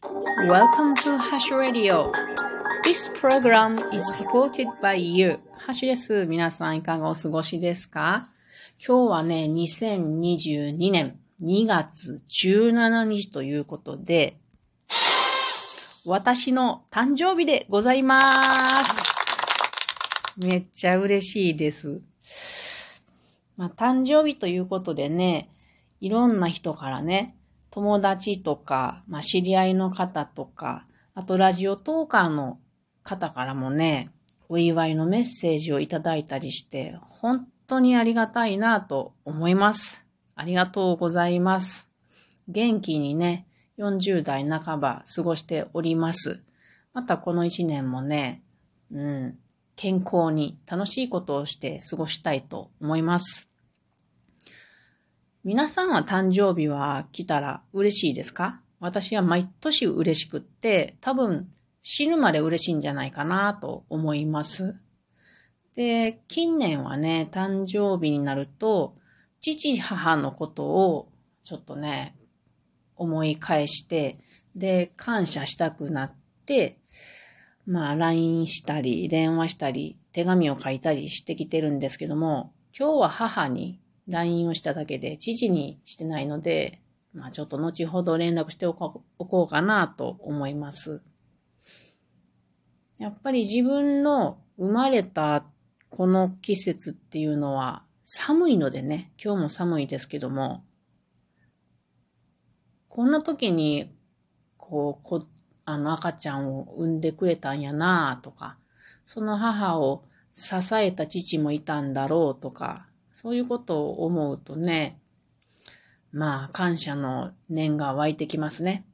Welcome to Hash Radio. This program is supported by you. ハッシュです。皆さんいかがお過ごしですか？今日はね、2022年2月17日ということで、私の誕生日でございます。めっちゃ嬉しいです。まあ、誕生日ということでね、いろんな人からね、友達とか、まあ、知り合いの方とか、あとラジオトーカーの方からもね、お祝いのメッセージをいただいたりして、本当にありがたいなと思います。ありがとうございます。元気にね、40代半ば過ごしております。またこの1年もね、うん、健康に楽しいことをして過ごしたいと思います。皆さんは誕生日は来たら嬉しいですか？私は毎年嬉しくって、多分死ぬまで嬉しいんじゃないかなと思います。で、近年はね、誕生日になると、父、母のことをちょっとね、思い返して、で、感謝したくなって、まあ、LINE したり、電話したり、手紙を書いたりしてきてるんですけども、今日は母に LINE をしただけで、知事にしてないので、まあちょっと後ほど連絡しておこうかなと思います。やっぱり自分の生まれたこの季節っていうのは寒いのでね、今日も寒いですけども、こんな時に、こう、こあの赤ちゃんを産んでくれたんやなとか、その母を支えた父もいたんだろうとか、そういうことを思うとね、まあ、感謝の念が湧いてきますね。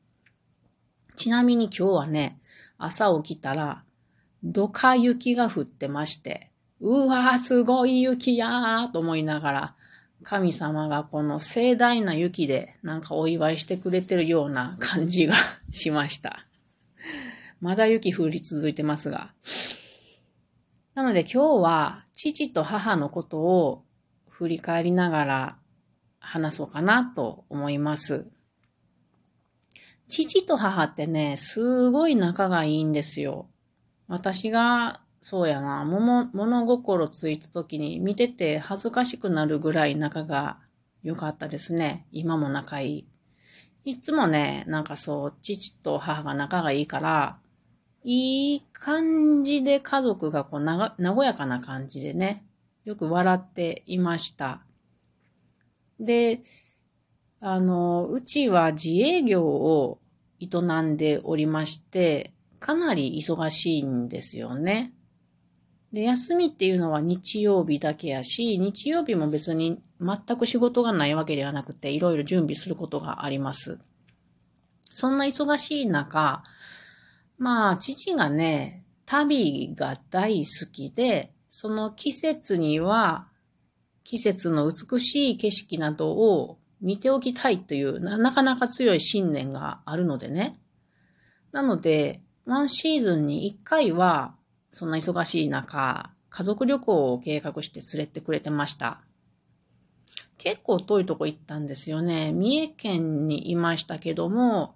ちなみに今日はね、朝起きたら、どか雪が降ってまして、うわーすごい雪やーと思いながら、神様がこの盛大な雪でなんかお祝いしてくれてるような感じがしました。まだ雪降り続いてますが。なので今日は父と母のことを振り返りながら話そうかなと思います。父と母ってね、すごい仲がいいんですよ。私が、そうやな、物心ついた時に見てて恥ずかしくなるぐらい仲が良かったですね。今も仲いい。いつもね、なんかそう、父と母が仲がいいから、いい感じで家族がこう、な和やかな感じでね、よく笑っていました。で、あの、うちは自営業を営んでおりまして、かなり忙しいんですよね。で、休みっていうのは日曜日だけやし、日曜日も別に全く仕事がないわけではなくて、いろいろ準備することがあります。そんな忙しい中、まあ、父がね、旅が大好きで、その季節には、季節の美しい景色などを見ておきたいというな、かなか強い信念があるのでね。なので、ワンシーズンに一回は、そんな忙しい中、家族旅行を計画して連れてくれてました。結構遠いとこ行ったんですよね。三重県にいましたけども、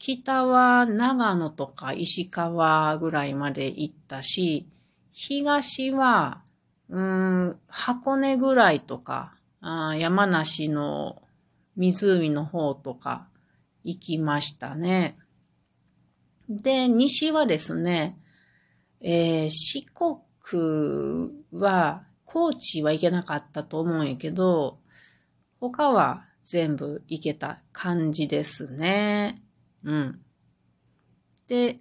北は長野とか石川ぐらいまで行ったし、東は、うん、箱根ぐらいとか、あ山梨の湖の方とか行きましたね。で、西はですね、えー、四国は、高知は行けなかったと思うんやけど、他は全部行けた感じですね。うん。で、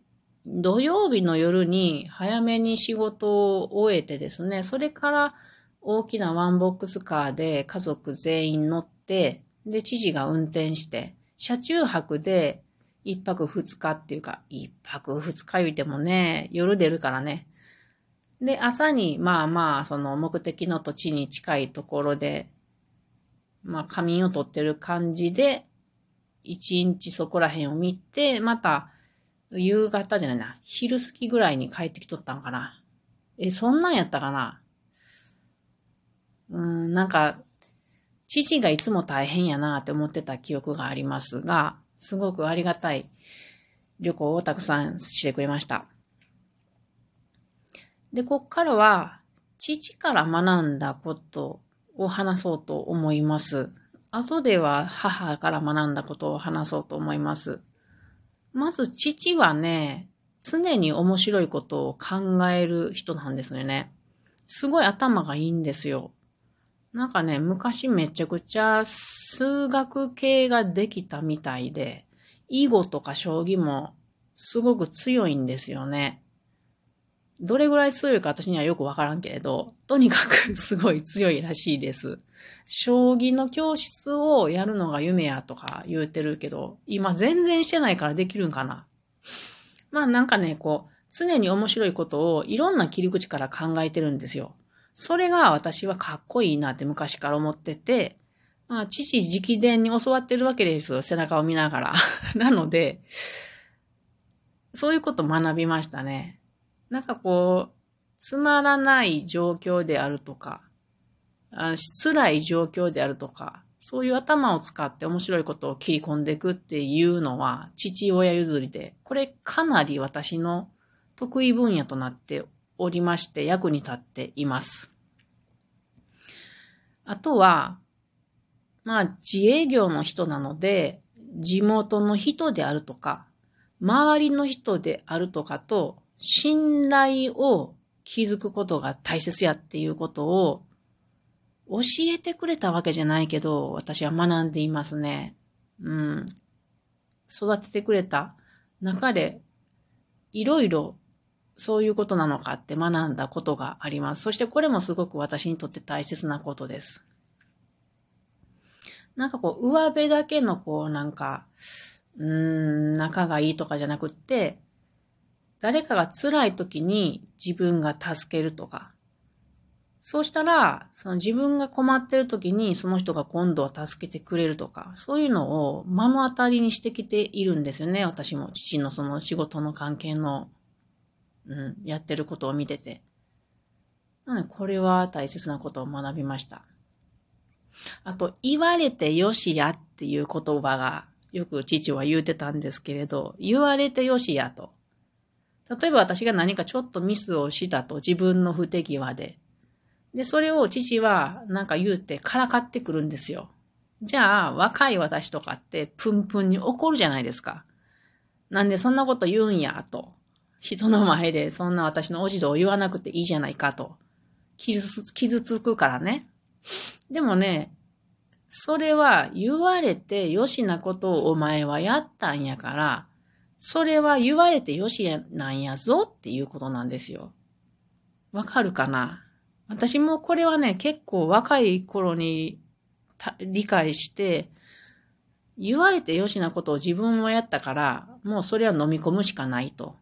土曜日の夜に早めに仕事を終えてですね、それから大きなワンボックスカーで家族全員乗って、で、知事が運転して、車中泊で一泊二日っていうか、一泊二日言うてもね、夜出るからね。で、朝に、まあまあ、その目的の土地に近いところで、まあ仮眠をとってる感じで、一日そこら辺を見て、また、夕方じゃないな、昼過ぎぐらいに帰ってきとったんかな。え、そんなんやったかなうん、なんか、父がいつも大変やなって思ってた記憶がありますが、すごくありがたい旅行をたくさんしてくれました。で、こっからは、父から学んだことを話そうと思います。後では母から学んだことを話そうと思います。まず父はね、常に面白いことを考える人なんですよね。すごい頭がいいんですよ。なんかね、昔めちゃくちゃ数学系ができたみたいで、囲碁とか将棋もすごく強いんですよね。どれぐらい強いか私にはよくわからんけれど、とにかくすごい強いらしいです。将棋の教室をやるのが夢やとか言うてるけど、今全然してないからできるんかな。まあなんかね、こう、常に面白いことをいろんな切り口から考えてるんですよ。それが私はかっこいいなって昔から思ってて、まあ父直伝に教わってるわけですよ。背中を見ながら。なので、そういうこと学びましたね。なんかこう、つまらない状況であるとか、あ辛い状況であるとか、そういう頭を使って面白いことを切り込んでいくっていうのは父親譲りで、これかなり私の得意分野となっておりまして役に立っています。あとは、まあ自営業の人なので、地元の人であるとか、周りの人であるとかと信頼を築くことが大切やっていうことを教えてくれたわけじゃないけど、私は学んでいますね。うん。育ててくれた中で、いろいろそういうことなのかって学んだことがあります。そしてこれもすごく私にとって大切なことです。なんかこう、上辺だけのこう、なんか、うーん、仲がいいとかじゃなくって、誰かが辛い時に自分が助けるとか、そうしたら、その自分が困ってる時にその人が今度は助けてくれるとか、そういうのを目の当たりにしてきているんですよね。私も父のその仕事の関係の、うん、やってることを見てて。なので、これは大切なことを学びました。あと、言われてよしやっていう言葉がよく父は言うてたんですけれど、言われてよしやと。例えば私が何かちょっとミスをしたと自分の不手際で。で、それを父はなんか言うてからかってくるんですよ。じゃあ、若い私とかってプンプンに怒るじゃないですか。なんでそんなこと言うんや、と。人の前でそんな私のおじどを言わなくていいじゃないかと。傷つ傷つくからね。でもね、それは言われてよしなことをお前はやったんやから、それは言われてよしなんやぞっていうことなんですよ。わかるかな？私もこれはね、結構若い頃に理解して、言われてよしなことを自分もやったから、もうそれは飲み込むしかないと。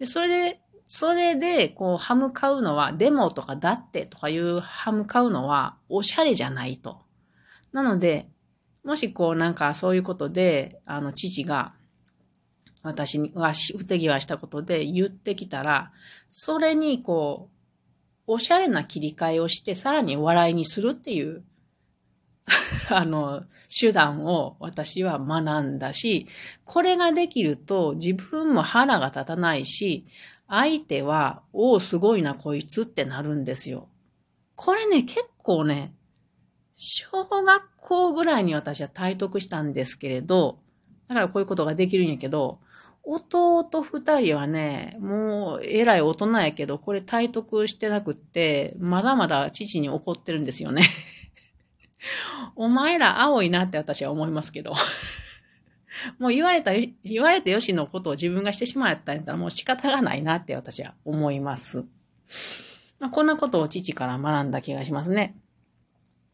で、それで、それで、こう、ハム買うのは、デモとかだってとかいうハム買うのは、おしゃれじゃないと。なので、もしこうなんかそういうことで、あの、父が、私が不手際したことで言ってきたら、それにこう、おしゃれな切り替えをして、さらに笑いにするっていう あの、手段を私は学んだし、これができると自分も腹が立たないし、相手は、おお、すごいな、こいつってなるんですよ。これね、結構ね、小学校ぐらいに私は体得したんですけれど、だからこういうことができるんやけど、弟二人はね、もう、えらい大人やけど、これ体得してなくって、まだまだ父に怒ってるんですよね。お前ら青いなって私は思いますけど。もう言われた、言われてよしのことを自分がしてしまったんやったらもう仕方がないなって私は思います。まあ、こんなことを父から学んだ気がしますね。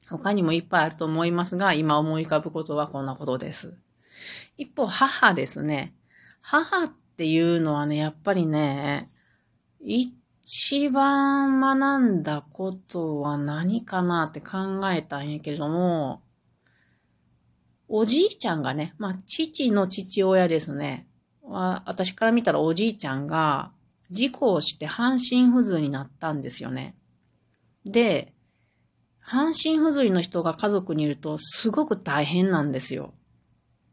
他にもいっぱいあると思いますが、今思い浮かぶことはこんなことです。一方、母ですね。母っていうのはね、やっぱりね、一番学んだことは何かなって考えたんやけれども、おじいちゃんがね、まあ、父の父親ですね。私から見たらおじいちゃんが事故をして半身不随になったんですよね。で、半身不随の人が家族にいるとすごく大変なんですよ。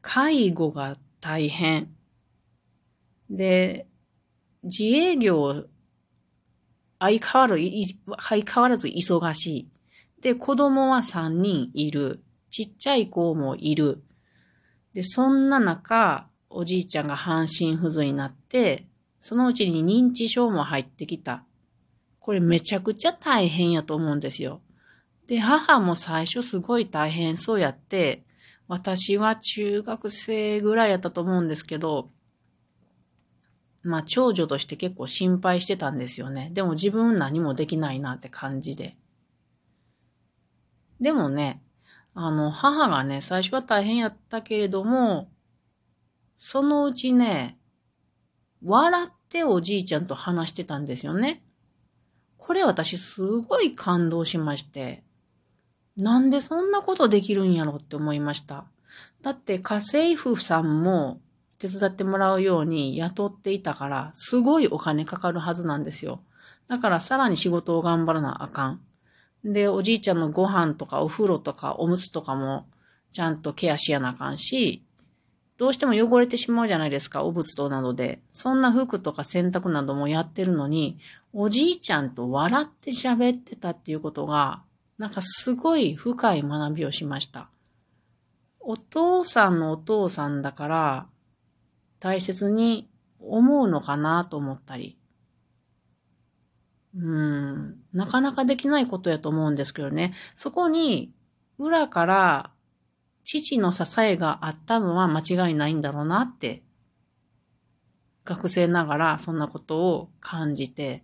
介護が大変。で、自営業、相変わらず、相変わらず忙しい。で、子供は3人いる。ちっちゃい子もいる。で、そんな中、おじいちゃんが半身不随になって、そのうちに認知症も入ってきた。これめちゃくちゃ大変やと思うんですよ。で、母も最初すごい大変そうやって、私は中学生ぐらいやったと思うんですけど、まあ長女として結構心配してたんですよね。でも自分何もできないなって感じで。でもね、あの、母がね、最初は大変やったけれども、そのうちね、笑っておじいちゃんと話してたんですよね。これ私すごい感動しまして、なんでそんなことできるんやろって思いました。だって家政婦さんも手伝ってもらうように雇っていたから、すごいお金かかるはずなんですよ。だからさらに仕事を頑張らなあかん。で、おじいちゃんのご飯とかお風呂とかおむつとかもちゃんとケアしやなあかんし、どうしても汚れてしまうじゃないですか、お仏となどで。そんな服とか洗濯などもやってるのに、おじいちゃんと笑って喋ってたっていうことが、なんかすごい深い学びをしました。お父さんのお父さんだから、大切に思うのかなと思ったり。うん、なかなかできないことやと思うんですけどね。そこに、裏から父の支えがあったのは間違いないんだろうなって、学生ながらそんなことを感じて、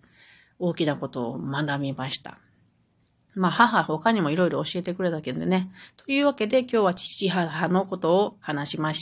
大きなことを学びました。まあ母他にもいろいろ教えてくれたけどね。というわけで今日は父母のことを話しました。